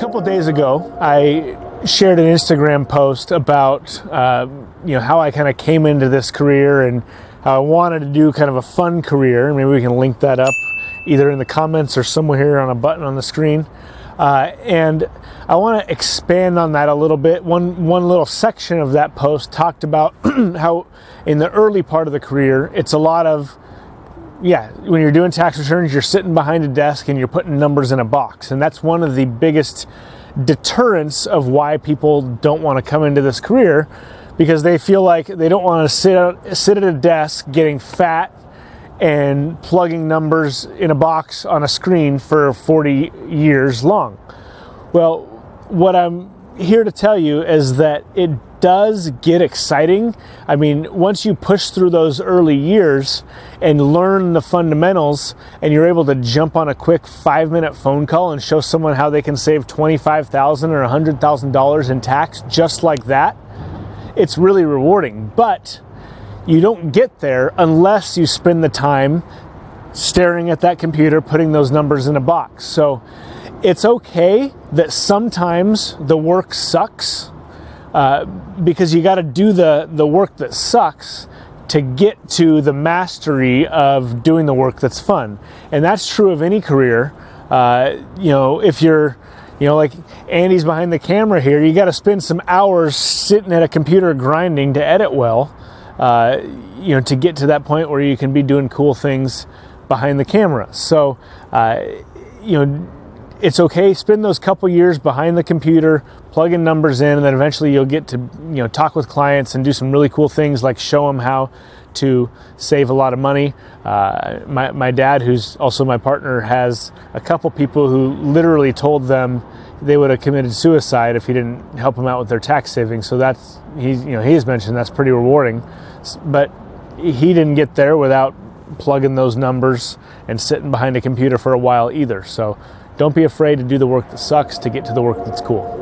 couple days ago, I shared an Instagram post about uh, you know how I kind of came into this career and how I wanted to do kind of a fun career. Maybe we can link that up either in the comments or somewhere here on a button on the screen. Uh, and I want to expand on that a little bit. One one little section of that post talked about how in the early part of the career, it's a lot of yeah, when you're doing tax returns, you're sitting behind a desk and you're putting numbers in a box. And that's one of the biggest deterrents of why people don't want to come into this career because they feel like they don't want to sit sit at a desk getting fat and plugging numbers in a box on a screen for 40 years long. Well, what I'm here to tell you is that it does get exciting. I mean, once you push through those early years and learn the fundamentals, and you're able to jump on a quick five minute phone call and show someone how they can save 25,000 or $100,000 in tax just like that, it's really rewarding. But you don't get there unless you spend the time staring at that computer, putting those numbers in a box. So it's okay that sometimes the work sucks uh, because you got to do the, the work that sucks to get to the mastery of doing the work that's fun. And that's true of any career. Uh, you know, if you're, you know, like Andy's behind the camera here, you got to spend some hours sitting at a computer grinding to edit well, uh, you know, to get to that point where you can be doing cool things behind the camera. So, uh, you know, it's okay spend those couple years behind the computer plugging numbers in and then eventually you'll get to you know talk with clients and do some really cool things like show them how to save a lot of money. Uh, my, my dad who's also my partner has a couple people who literally told them they would have committed suicide if he didn't help them out with their tax savings. So that's he's you know he has mentioned that's pretty rewarding. But he didn't get there without plugging those numbers and sitting behind a computer for a while either. So don't be afraid to do the work that sucks to get to the work that's cool.